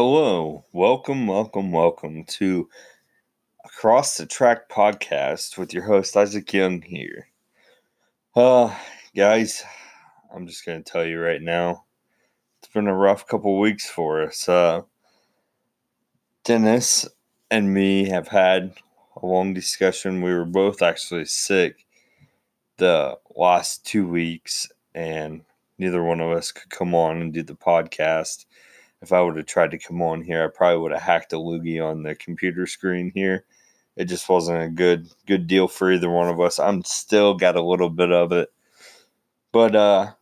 Hello, welcome, welcome, welcome to Across the Track podcast with your host Isaac Young here. Uh, guys, I'm just gonna tell you right now, it's been a rough couple weeks for us. Uh, Dennis and me have had a long discussion. We were both actually sick the last two weeks, and neither one of us could come on and do the podcast if I would have tried to come on here, I probably would have hacked a loogie on the computer screen here. It just wasn't a good good deal for either one of us. I'm still got a little bit of it. But uh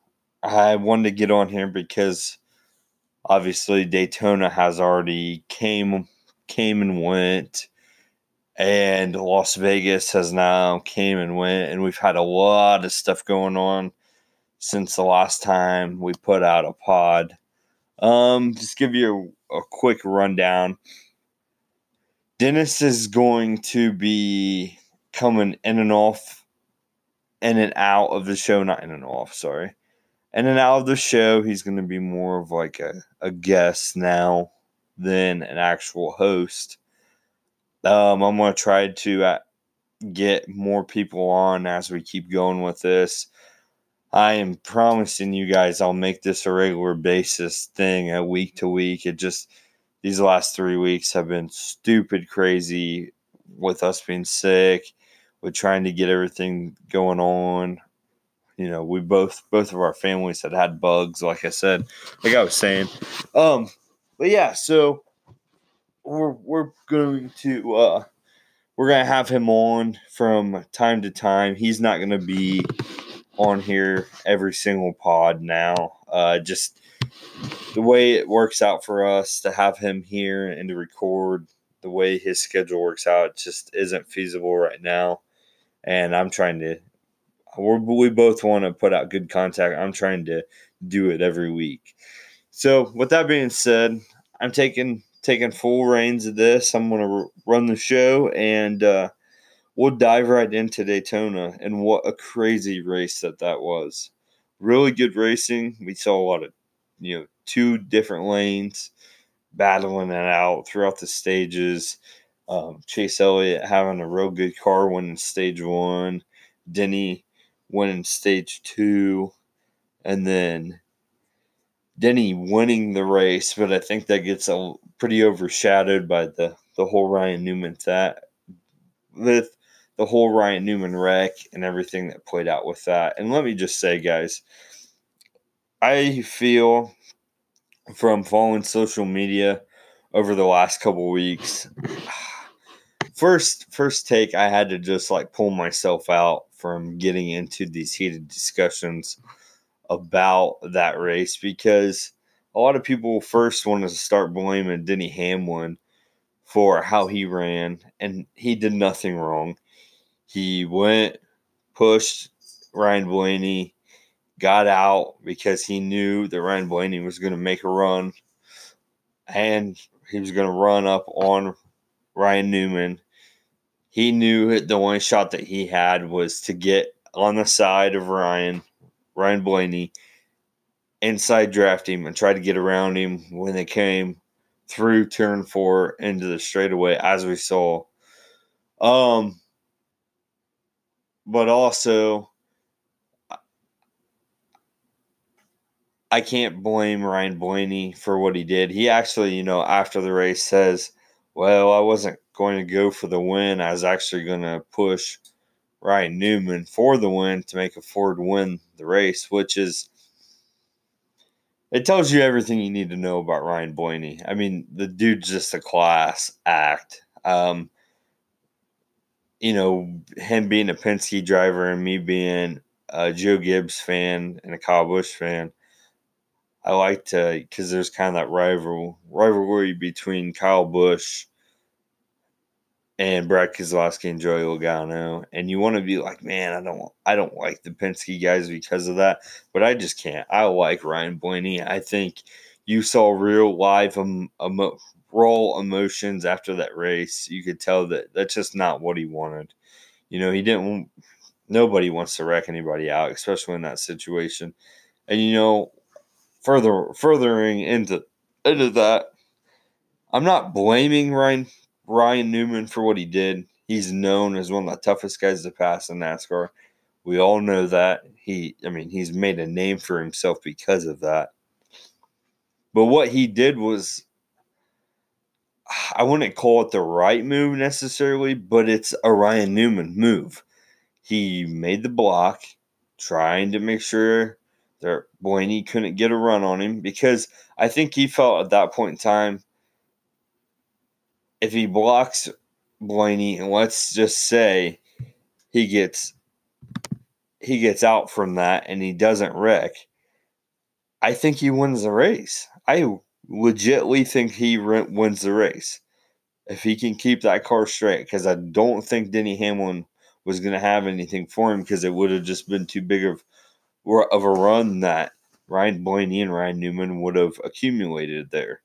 I wanted to get on here because obviously Daytona has already came came and went and Las Vegas has now came and went and we've had a lot of stuff going on since the last time we put out a pod um, just give you a, a quick rundown. Dennis is going to be coming in and off, in and out of the show. Not in and off, sorry. In and out of the show. He's going to be more of like a, a guest now than an actual host. Um, I'm going to try to uh, get more people on as we keep going with this. I am promising you guys I'll make this a regular basis thing a week to week. It just these last three weeks have been stupid crazy with us being sick, with trying to get everything going on. You know, we both both of our families had had bugs, like I said, like I was saying. Um, but yeah, so we're we're going to uh we're gonna have him on from time to time. He's not gonna be on here every single pod now. Uh, just the way it works out for us to have him here and to record, the way his schedule works out, just isn't feasible right now. And I'm trying to, we both want to put out good content. I'm trying to do it every week. So, with that being said, I'm taking taking full reins of this. I'm going to run the show and uh, we'll dive right into Daytona and what a crazy race that that was. Really good racing. We saw a lot of, you know, two different lanes battling it out throughout the stages. Um, Chase Elliott having a real good car winning stage one, Denny winning stage two, and then Denny winning the race. But I think that gets a pretty overshadowed by the the whole Ryan Newman that with the whole Ryan Newman wreck and everything that played out with that. And let me just say, guys, I feel from following social media over the last couple weeks, first first take, I had to just like pull myself out from getting into these heated discussions about that race because a lot of people first wanted to start blaming Denny Hamlin for how he ran, and he did nothing wrong. He went, pushed Ryan Blaney, got out because he knew that Ryan Blaney was going to make a run and he was going to run up on Ryan Newman. He knew the only shot that he had was to get on the side of Ryan, Ryan Blaney, inside draft him and try to get around him when they came through turn four into the straightaway, as we saw. Um, but also I can't blame Ryan Blaney for what he did. He actually, you know, after the race says, "Well, I wasn't going to go for the win. I was actually going to push Ryan Newman for the win to make a Ford win the race," which is it tells you everything you need to know about Ryan Blaney. I mean, the dude's just a class act. Um, you know, him being a Penske driver and me being a Joe Gibbs fan and a Kyle Busch fan, I like to because there's kind of that rival rivalry between Kyle Busch and Brad Keselowski and Joey Logano, and you want to be like, man, I don't, I don't like the Penske guys because of that, but I just can't. I like Ryan Blaney. I think you saw real live um, emo- raw emotions after that race. You could tell that that's just not what he wanted. You know, he didn't. Nobody wants to wreck anybody out, especially in that situation. And you know, further furthering into into that, I'm not blaming Ryan Ryan Newman for what he did. He's known as one of the toughest guys to pass in NASCAR. We all know that. He I mean, he's made a name for himself because of that. But what he did was I wouldn't call it the right move necessarily, but it's a Ryan Newman move. He made the block, trying to make sure that Blaney couldn't get a run on him because I think he felt at that point in time if he blocks Blaney and let's just say he gets he gets out from that and he doesn't wreck, I think he wins the race. I legitly think he wins the race if he can keep that car straight because I don't think Denny Hamlin was going to have anything for him because it would have just been too big of of a run that Ryan Blaney and Ryan Newman would have accumulated there.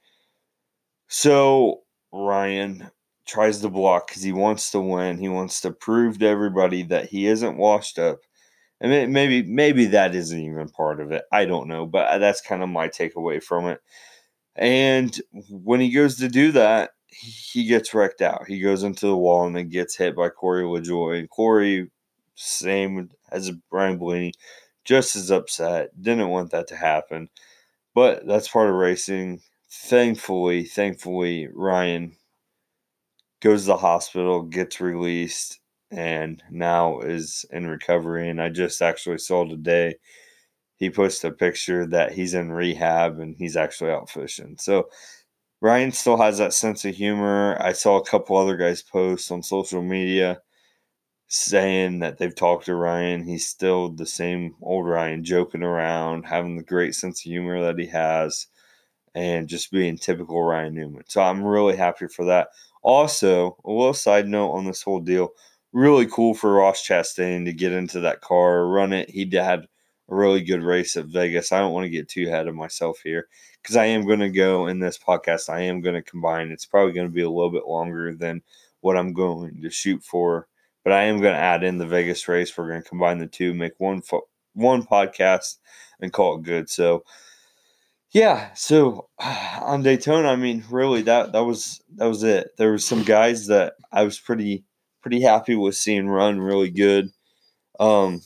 So Ryan tries to block because he wants to win. He wants to prove to everybody that he isn't washed up. And maybe maybe that isn't even part of it. I don't know, but uh, that's kind of my takeaway from it. And when he goes to do that, he gets wrecked out. He goes into the wall and then gets hit by Corey LaJoie. And Corey, same as Brian Blaney, just as upset. Didn't want that to happen. But that's part of racing. Thankfully, thankfully, Ryan goes to the hospital, gets released, and now is in recovery. And I just actually saw today he posted a picture that he's in rehab and he's actually out fishing. So Ryan still has that sense of humor. I saw a couple other guys post on social media saying that they've talked to Ryan. He's still the same old Ryan, joking around, having the great sense of humor that he has, and just being typical Ryan Newman. So I'm really happy for that. Also, a little side note on this whole deal really cool for Ross Chastain to get into that car, run it. He had a really good race at Vegas. I don't want to get too ahead of myself here because I am going to go in this podcast. I am going to combine. It's probably going to be a little bit longer than what I'm going to shoot for, but I am going to add in the Vegas race. We're going to combine the two, make one fo- one podcast, and call it good. So, yeah. So on Daytona, I mean, really that that was that was it. There was some guys that I was pretty pretty happy with seeing run really good. Um,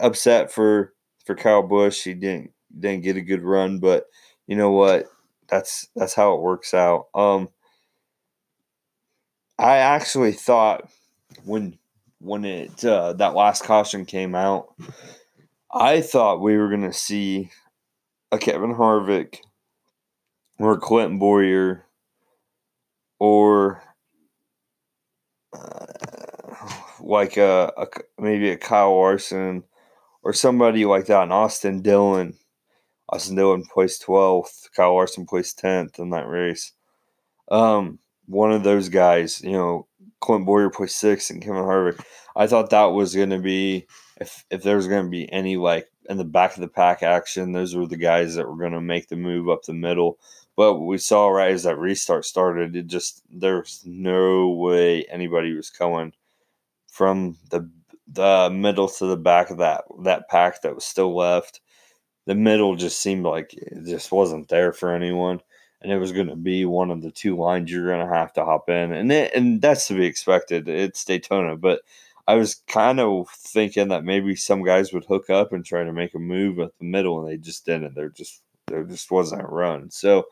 upset for for Kyle Busch. He didn't didn't get a good run, but you know what? That's that's how it works out. Um, I actually thought when when it uh, that last caution came out, I thought we were gonna see a Kevin Harvick or Clinton Bowyer or uh, like a, a, maybe a Kyle Larson or somebody like that, and Austin Dillon. Austin Dillon placed 12th. Kyle Larson placed 10th in that race. Um, one of those guys, you know, Clint Bowyer placed sixth and Kevin Harvick. I thought that was going to be, if, if there was going to be any like in the back of the pack action, those were the guys that were going to make the move up the middle. But we saw right as that restart started, it just, there's no way anybody was coming from the the middle to the back of that that pack that was still left. The middle just seemed like it just wasn't there for anyone, and it was going to be one of the two lines you're going to have to hop in, and it, and that's to be expected. It's Daytona, but I was kind of thinking that maybe some guys would hook up and try to make a move at the middle, and they just didn't. There just there just wasn't a run. So,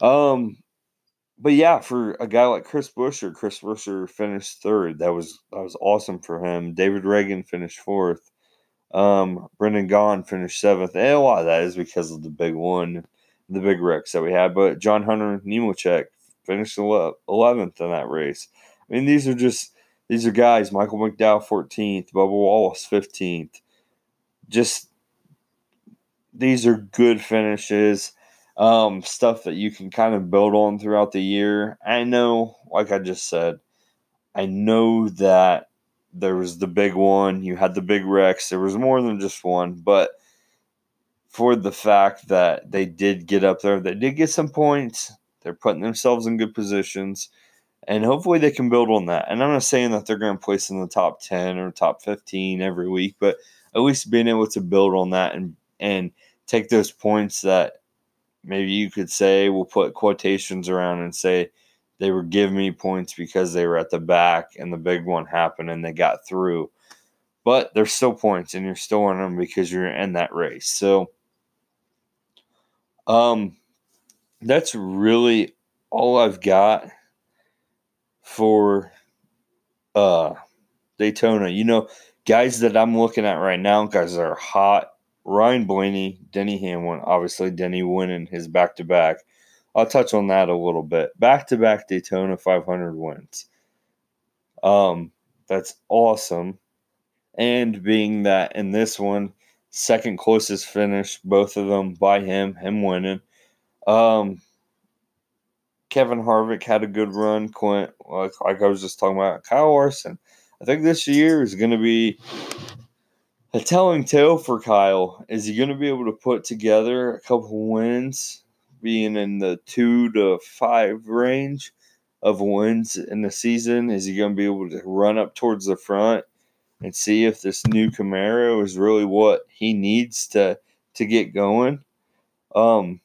um, but yeah, for a guy like Chris Buescher, Chris Buescher finished third. That was that was awesome for him. David Ragan finished fourth. Um, Brendan Gaughan finished seventh. And a lot of that is because of the big one, the big wrecks that we had. But John Hunter Nemechek finished eleventh in that race. I mean, these are just these are guys. Michael McDowell fourteenth, Bubba Wallace fifteenth. Just these are good finishes um, stuff that you can kind of build on throughout the year. I know, like I just said, I know that there was the big one, you had the big wrecks, there was more than just one, but for the fact that they did get up there, they did get some points, they're putting themselves in good positions. And hopefully they can build on that. And I'm not saying that they're going to place in the top 10 or top 15 every week, but at least being able to build on that and and take those points that maybe you could say we'll put quotations around and say they were giving me points because they were at the back and the big one happened and they got through. But there's still points and you're still in them because you're in that race. So um that's really all I've got for uh Daytona. You know, guys that I'm looking at right now, guys that are hot. Ryan Blaney, Denny Hamlin, obviously Denny winning his back to back. I'll touch on that a little bit. Back to back Daytona 500 wins. Um, that's awesome. And being that in this one, second closest finish, both of them by him, him winning. Um, Kevin Harvick had a good run. Clint, like, like I was just talking about, Kyle Larson. I think this year is going to be a telling tale for Kyle. Is he going to be able to put together a couple wins, being in the two to five range of wins in the season? Is he going to be able to run up towards the front and see if this new Camaro is really what he needs to to get going? Um,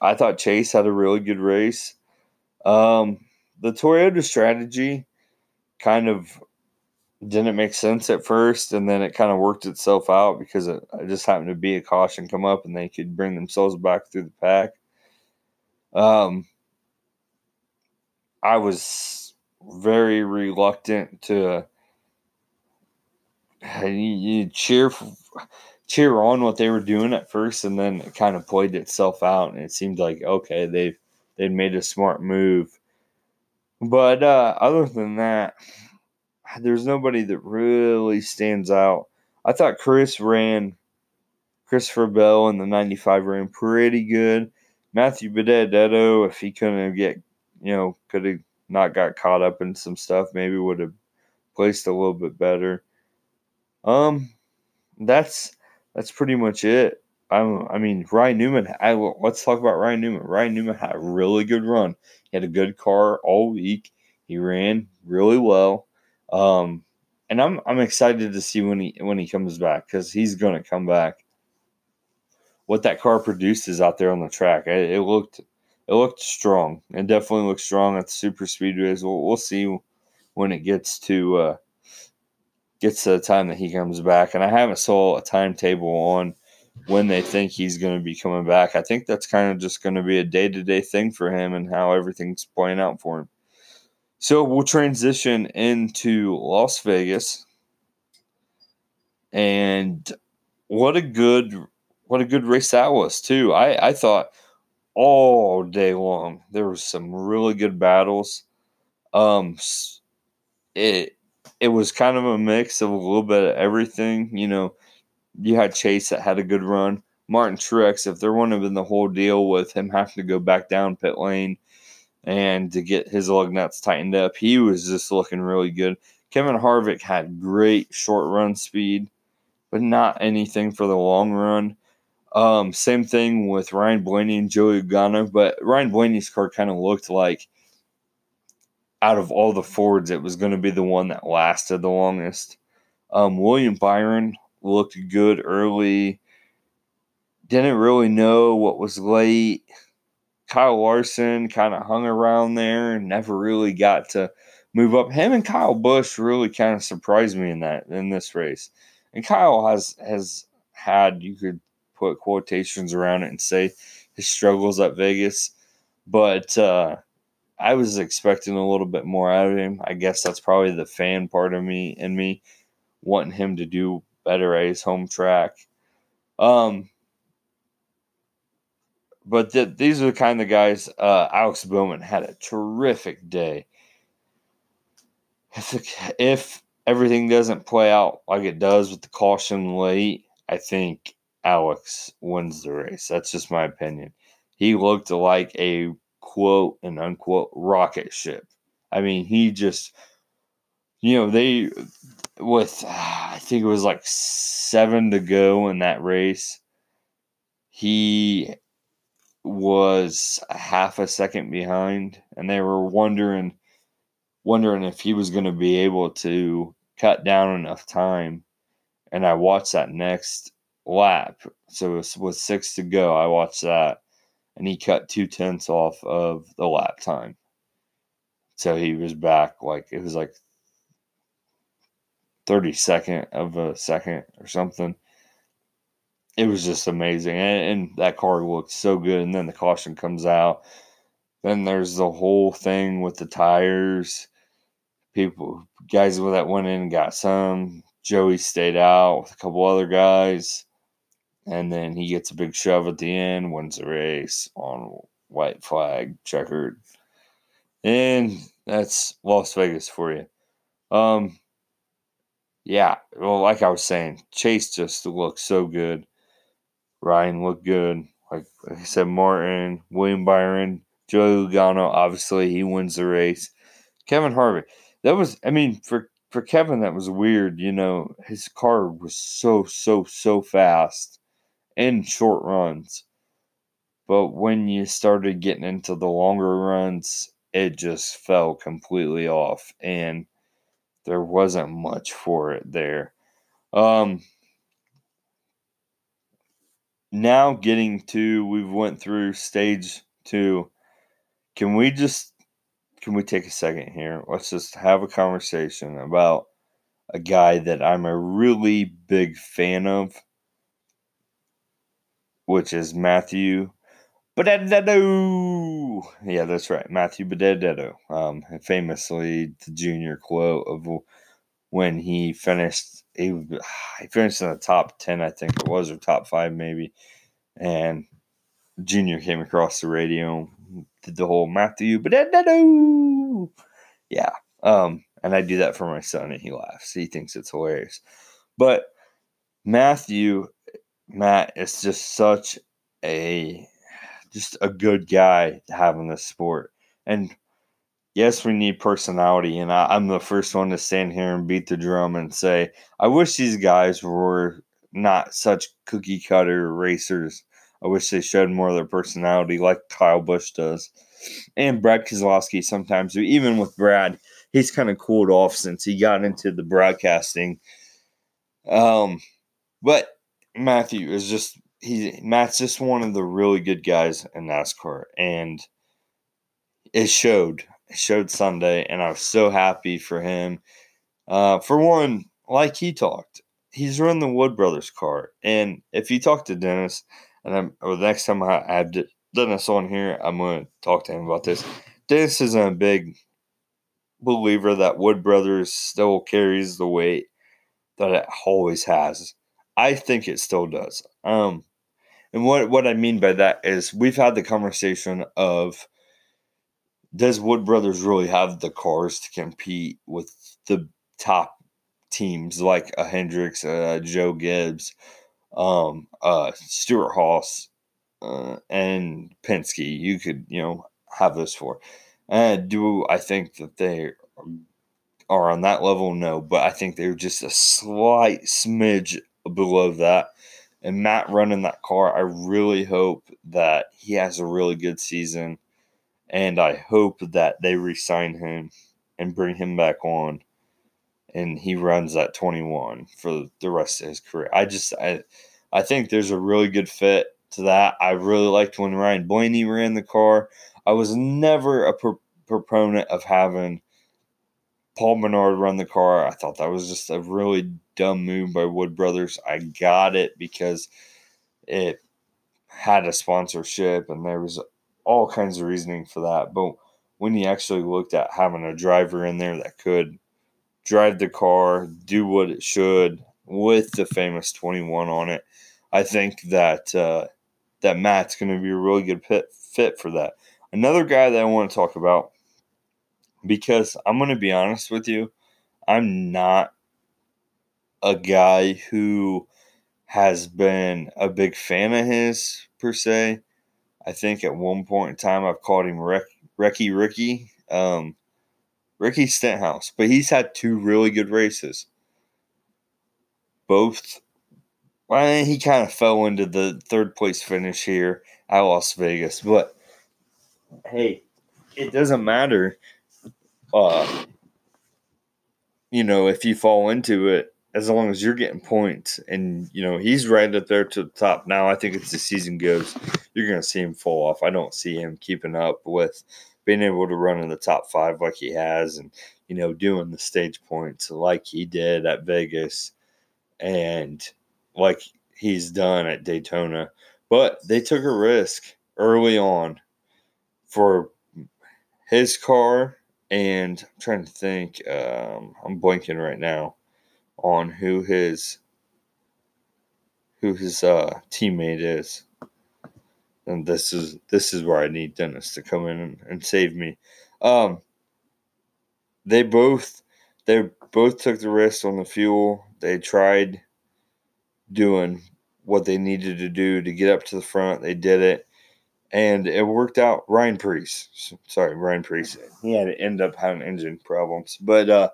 I thought Chase had a really good race. Um, the Toyota strategy kind of didn't make sense at first, and then it kind of worked itself out because it, it, just happened to be a caution come up, and they could bring themselves back through the pack. Um, I was very reluctant to you, you cheer cheer on what they were doing at first, and then it kind of played itself out, and it seemed like okay, they've they'd made a smart move. But uh, other than that, there's nobody that really stands out. I thought Chris ran, Christopher Bell in the 95 ran pretty good. Matt DiBenedetto, if he couldn't get, you know, could have not got caught up in some stuff, maybe would have placed a little bit better. Um, that's that's pretty much it. I'm, I mean, Ryan Newman. I, let's talk about Ryan Newman. Ryan Newman had a really good run. He had a good car all week. He ran really well. Um, and I'm I'm excited to see when he when he comes back because he's going to come back. What that car produces out there on the track, it, it, looked it looked strong. It definitely looks strong at the super speedways. We'll, we'll see when it gets to uh, gets to the time that he comes back. And I haven't saw a timetable on when they think he's going to be coming back. I think that's kind of just going to be a day to day thing for him and how everything's playing out for him. So we'll transition into Las Vegas. And what a good what a good race that was too. I, I thought all day long there was some really good battles. Um it it was kind of a mix of a little bit of everything. You know, you had Chase that had a good run. Martin Truex, if there wouldn't have been the whole deal with him having to go back down pit lane and to get his lug nuts tightened up. He was just looking really good. Kevin Harvick had great short run speed, but not anything for the long run. Um, same thing with Ryan Blaney and Joey Logano, but Ryan Blaney's car kind of looked like out of all the Fords, it was going to be the one that lasted the longest. Um, William Byron looked good early. Didn't really know what was late. Kyle Larson kind of hung around there and never really got to move up. Him and Kyle Busch really kind of surprised me in that in this race. And Kyle has has had you could put quotations around it and say his struggles at Vegas, but uh, I was expecting a little bit more out of him. I guess that's probably the fan part of me and me wanting him to do better at his home track. Um, but th- these are the kind of guys. Uh, Alex Bowman had a terrific day. If, if everything doesn't play out like it does with the caution late, I think Alex wins the race. That's just my opinion. He looked like a quote and unquote rocket ship. I mean, he just, you know, they, with, I think it was like seven to go in that race, he was half a second behind, and they were wondering wondering if he was going to be able to cut down enough time. And I watched that next lap. So it was six to go. I watched that, and he cut two tenths off of the lap time. So he was back like it was like 32nd of a second or something. It was just amazing. And, and that car looked so good. And then the caution comes out. Then there's the whole thing with the tires. People, guys that went in and got some. Joey stayed out with a couple other guys. And then he gets a big shove at the end, wins the race on white flag, checkered. And that's Las Vegas for you. Um, yeah, well, like I was saying, Chase just looks so good. Ryan looked good. Like, I said, Martin, William Byron, Joey Logano, obviously he wins the race. Kevin Harvick. That was I mean, for for Kevin that was weird, you know, his car was so, so, so fast in short runs. But when you started getting into the longer runs, it just fell completely off. And there wasn't much for it there. Um, now getting to we've went through stage two. Can we just can we take a second here? Let's just have a conversation about a guy that I'm a really big fan of, which is Matt DiBenedetto. Yeah, that's right. Matt DiBenedetto. Um, famously, the junior quote of when he finished, he, he finished in the top 10, I think it was, or top five maybe. And junior came across the radio, did the whole Matt DiBenedetto. Yeah. Um, and I do that for my son, and he laughs. He thinks it's hilarious. But Matthew, Matt is just such a just a good guy to have in this sport. And yes, we need personality. And I, am the first one to stand here and beat the drum and say, I wish these guys were not such cookie cutter racers. I wish they showed more of their personality like Kyle Busch does. And Brad Keselowski sometimes, even with Brad, he's kind of cooled off since he got into the broadcasting. Um, but Matthew is just he Matt's just one of the really good guys in NASCAR, and it showed. Showed Sunday, and I was so happy for him. Uh, for one, like he talked, he's run the Wood Brothers car, and if you talk to Dennis, and I'm, or the next time I have Dennis on here, I'm going to talk to him about this. Dennis isn't a big believer that Wood Brothers still carries the weight that it always has. I think it still does. Um, and what what I mean by that is we've had the conversation of does Wood Brothers really have the cars to compete with the top teams like a Hendricks, uh, Joe Gibbs, um, uh, Stewart-Haas, uh, and Penske? You could you know have those for. And do I think that they are on that level? No, but I think they're just a slight smidge below that and Matt running that car, I really hope that he has a really good season. And I hope that they resign him and bring him back on and he runs that 21 for the rest of his career. I just I I think there's a really good fit to that. I really liked when Ryan Blaney ran the car. I was never a pro- proponent of having Paul Menard run the car. I thought that was just a really dumb move by Wood Brothers. I got it because it had a sponsorship and there was all kinds of reasoning for that. But when you actually looked at having a driver in there that could drive the car, do what it should with the famous 21 on it, I think that uh, that Matt's going to be a really good fit, fit for that. Another guy that I want to talk about because I'm going to be honest with you, I'm not a guy who has been a big fan of his per se. I think at one point in time I've called him Rick, Ricky Ricky, um, Ricky Stenhouse, but he's had two really good races. Both, well, he kind of fell into the third place finish here at Las Vegas, but hey, it doesn't matter uh, you know, if you fall into it, as long as you're getting points and you know he's right up there to the top now i think as the season goes you're going to see him fall off. I don't see him keeping up with being able to run in the top five like he has and you know doing the stage points like he did at vegas and like he's done at daytona. But they took a risk early on for his car and i'm trying to think um, i'm blanking right now on who his who his uh, teammate is. And this is this is where I need Dennis to come in and, and save me. Um, they both they both took the risk on the fuel. They tried doing what they needed to do to get up to the front. They did it, and it worked out. Ryan Preece, sorry, Ryan Preece. He had to end up having engine problems, but uh,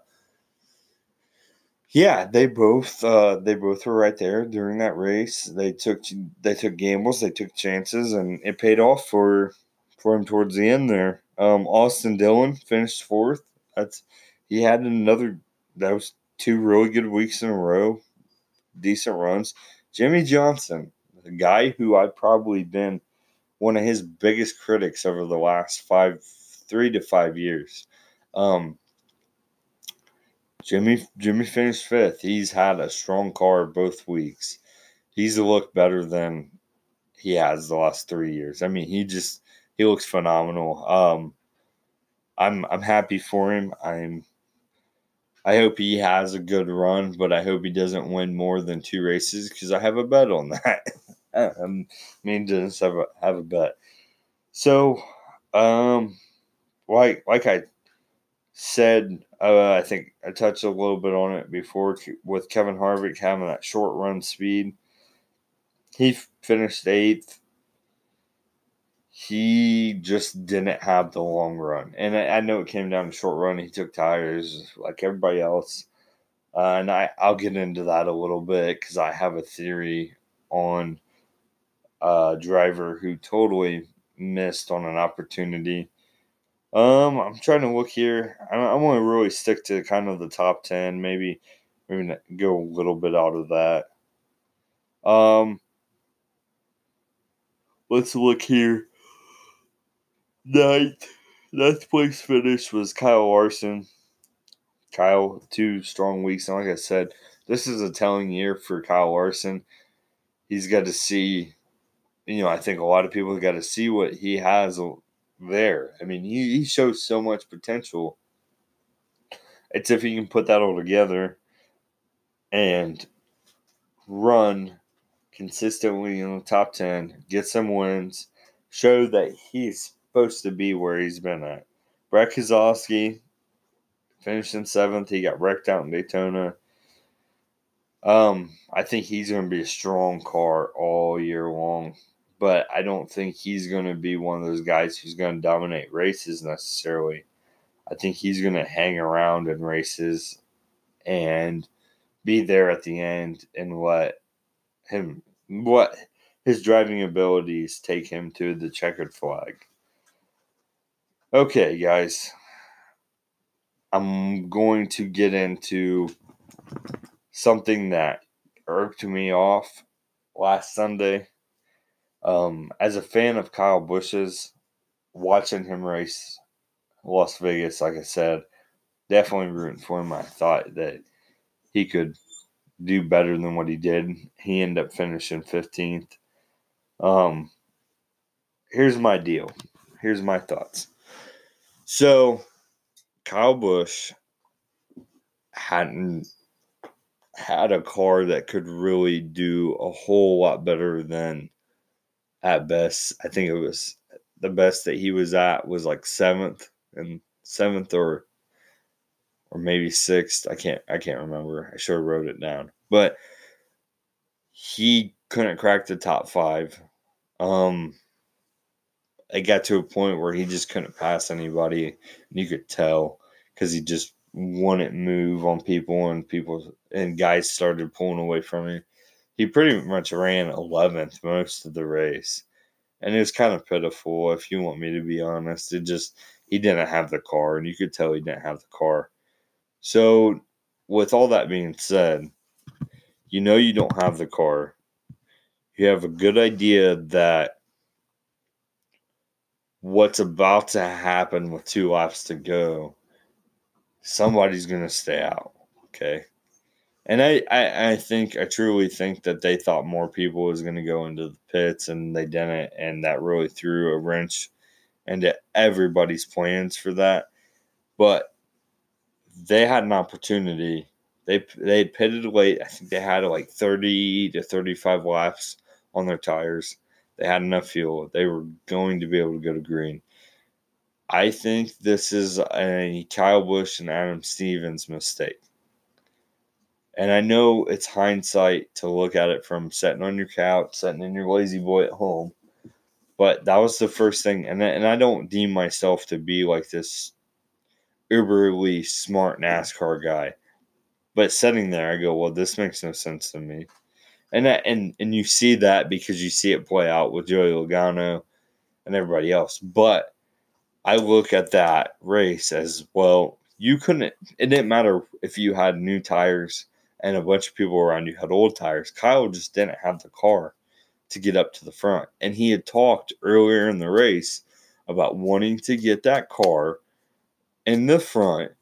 yeah, they both uh, they both were right there during that race. They took they took gambles, they took chances, and it paid off for for him towards the end there. Um, Austin Dillon finished fourth. That's he had another that was two really good weeks in a row, decent runs. Jimmie Johnson, the guy who I've probably been one of his biggest critics over the last five, three to five years. Um, Jimmie Jimmy finished fifth. He's had a strong car both weeks. He's looked better than he has the last three years. I mean, he just he looks phenomenal. Um, I'm I'm happy for him. I'm I hope he has a good run, but I hope he doesn't win more than two races because I have a bet on that. um, me and Dennis have a have a bet. So, um, like like I said, uh, I think I touched a little bit on it before with Kevin Harvick having that short run speed. He finished eighth. He just didn't have the long run. And I, I know it came down to short run. He took tires like everybody else. Uh, and I, I'll get into that a little bit because I have a theory on a driver who totally missed on an opportunity um, I'm trying to look here. I, I want to really stick to kind of the top ten, maybe maybe go a little bit out of that. Um, let's look here. Ninth, ninth place finish was Kyle Larson. Kyle, two strong weeks. And like I said, this is a telling year for Kyle Larson. He's got to see, you know, I think a lot of people got to see what he has there. I mean, he, he shows so much potential. It's if he can put that all together and run consistently in the top 10, get some wins, show that he's supposed to be where he's been at. Brad Keselowski finished in seventh. He got wrecked out in Daytona. Um, I think he's going to be a strong car all year long but I don't think he's going to be one of those guys who's going to dominate races necessarily. I think he's going to hang around in races and be there at the end and let him what his driving abilities take him to the checkered flag. Okay, guys. I'm going to get into something that irked me off last Sunday um, as a fan of Kyle Busch's, watching him race Las Vegas, like I said, definitely rooting for him. I thought that he could do better than what he did. He ended up finishing 15th. Um, here's my deal. Here's my thoughts. So, Kyle Busch hadn't had a car that could really do a whole lot better than at best. I think it was the best that he was at was like seventh and seventh or or maybe sixth. I can't I can't remember. I should have wrote it down. But he couldn't crack the top five. Um it got to a point where he just couldn't pass anybody and you could tell because he just wouldn't move on people and people and guys started pulling away from him he pretty much ran 11th most of the race. And it was kind of pitiful, if you want me to be honest. It just, he didn't have the car, and you could tell he didn't have the car. So, with all that being said, You know you don't have the car. You have a good idea that what's about to happen with two laps to go, somebody's going to stay out. Okay. And I, I, I think, I truly think that they thought more people was going to go into the pits and they didn't. And that really threw a wrench into everybody's plans for that. But they had an opportunity. They, they pitted late. I think they had like 30 to 35 laps on their tires. They had enough fuel. They were going to be able to go to green. I think this is a Kyle Busch and Adam Stevens mistake. And I know it's hindsight to look at it from sitting on your couch, sitting in your lazy boy at home. But that was the first thing. And, and I don't deem myself to be like this uberly smart NASCAR guy. But sitting there, I go, well, this makes no sense to me and that, and and you see that because you see it play out with Joey Logano and everybody else. But I look at that race as well. You couldn't. It didn't matter if you had new tires and a bunch of people around you had old tires. Kyle just didn't have the car to get up to the front, and he had talked earlier in the race about wanting to get that car in the front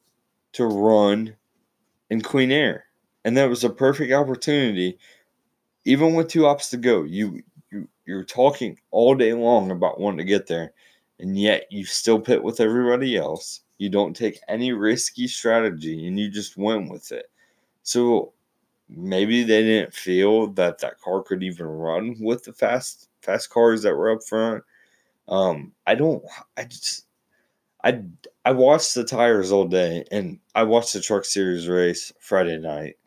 to run in clean air. And that was a perfect opportunity even with two ops to go, you you you're talking all day long about wanting to get there, and yet you still pit with everybody else. You don't take any risky strategy, and you just went with it. So maybe they didn't feel that that car could even run with the fast fast cars that were up front. Um, I don't. I just. I I watched the tires all day, and I watched the Truck Series race Friday night,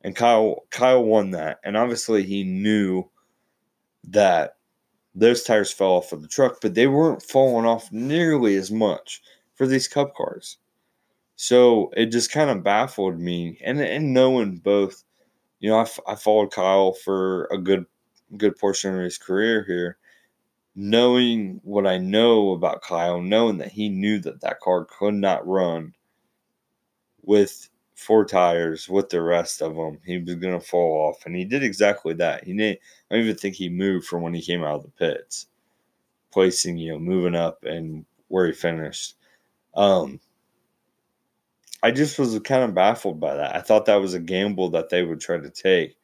and Kyle Kyle won that, and obviously he knew that those tires fell off of the truck, but they weren't falling off nearly as much for these Cup cars. So it just kind of baffled me, and and knowing both, you know, I, I followed Kyle for a good good portion of his career here, knowing what I know about Kyle, knowing that he knew that that car could not run with four tires with the rest of them. He was going to fall off, and he did exactly that. He didn't. I don't even think he moved from when he came out of the pits, placing you know moving up and where he finished. Um, I just was kind of baffled by that. I thought that was a gamble that they would try to take,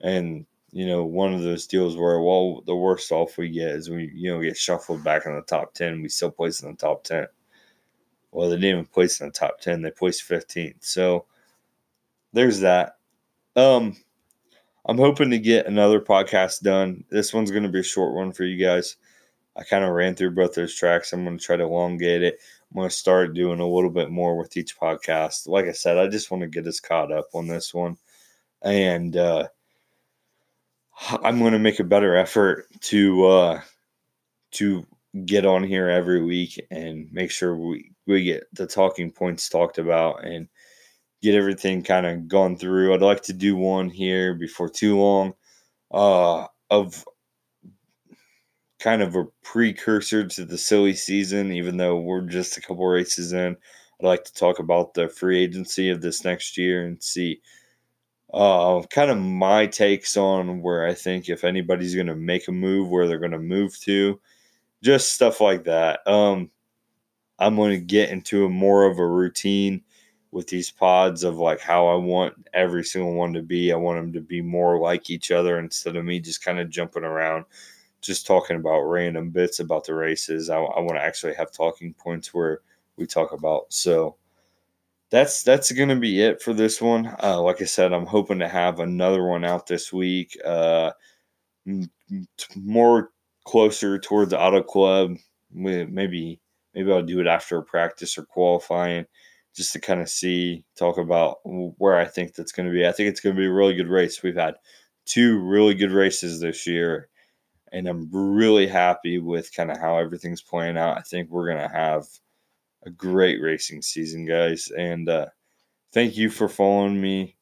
and you know one of those deals where well the worst off we get is we you know get shuffled back in the top ten. We still place in the top ten. Well, they didn't even place in the top ten; they placed 15th. So there's that. Um, I'm hoping to get another podcast done. This one's going to be a short one for you guys. I kind of ran through both those tracks. I'm going to try to elongate it. I'm going to start doing a little bit more with each podcast. Like I said, I just want to get us caught up on this one. And uh, I'm going to make a better effort to uh, to get on here every week and make sure we, we get the talking points talked about and – get everything kind of gone through. I'd like to do one here before too long uh, of kind of a precursor to the silly season, even though we're just a couple races in. I'd like to talk about the free agency of this next year and see uh, kind of my takes on where I think if anybody's going to make a move, where they're going to move to, just stuff like that. Um, I'm going to get into a more of a routine with these pods of like how I want every single one to be. I want them to be more like each other instead of me just kind of jumping around, just talking about random bits about the races. I, I want to actually have talking points where we talk about. So that's that's going to be it for this one. Uh, like I said, I'm hoping to have another one out this week. Uh, more closer towards the auto club. Maybe maybe I'll do it after practice or qualifying just to kind of see, talk about where I think that's going to be. I think it's going to be a really good race. We've had two really good races this year, and I'm really happy with kind of how everything's playing out. I think we're to have a great racing season, guys. And uh, thank you for following me.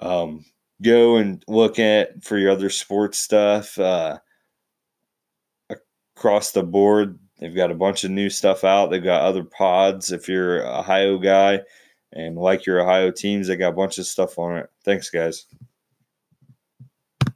Um, go and look at for your other sports stuff uh, across the board They've got a bunch of new stuff out. They've got other pods. If you're Ohio guy, And like your Ohio teams, they got a bunch of stuff on it. Thanks, guys.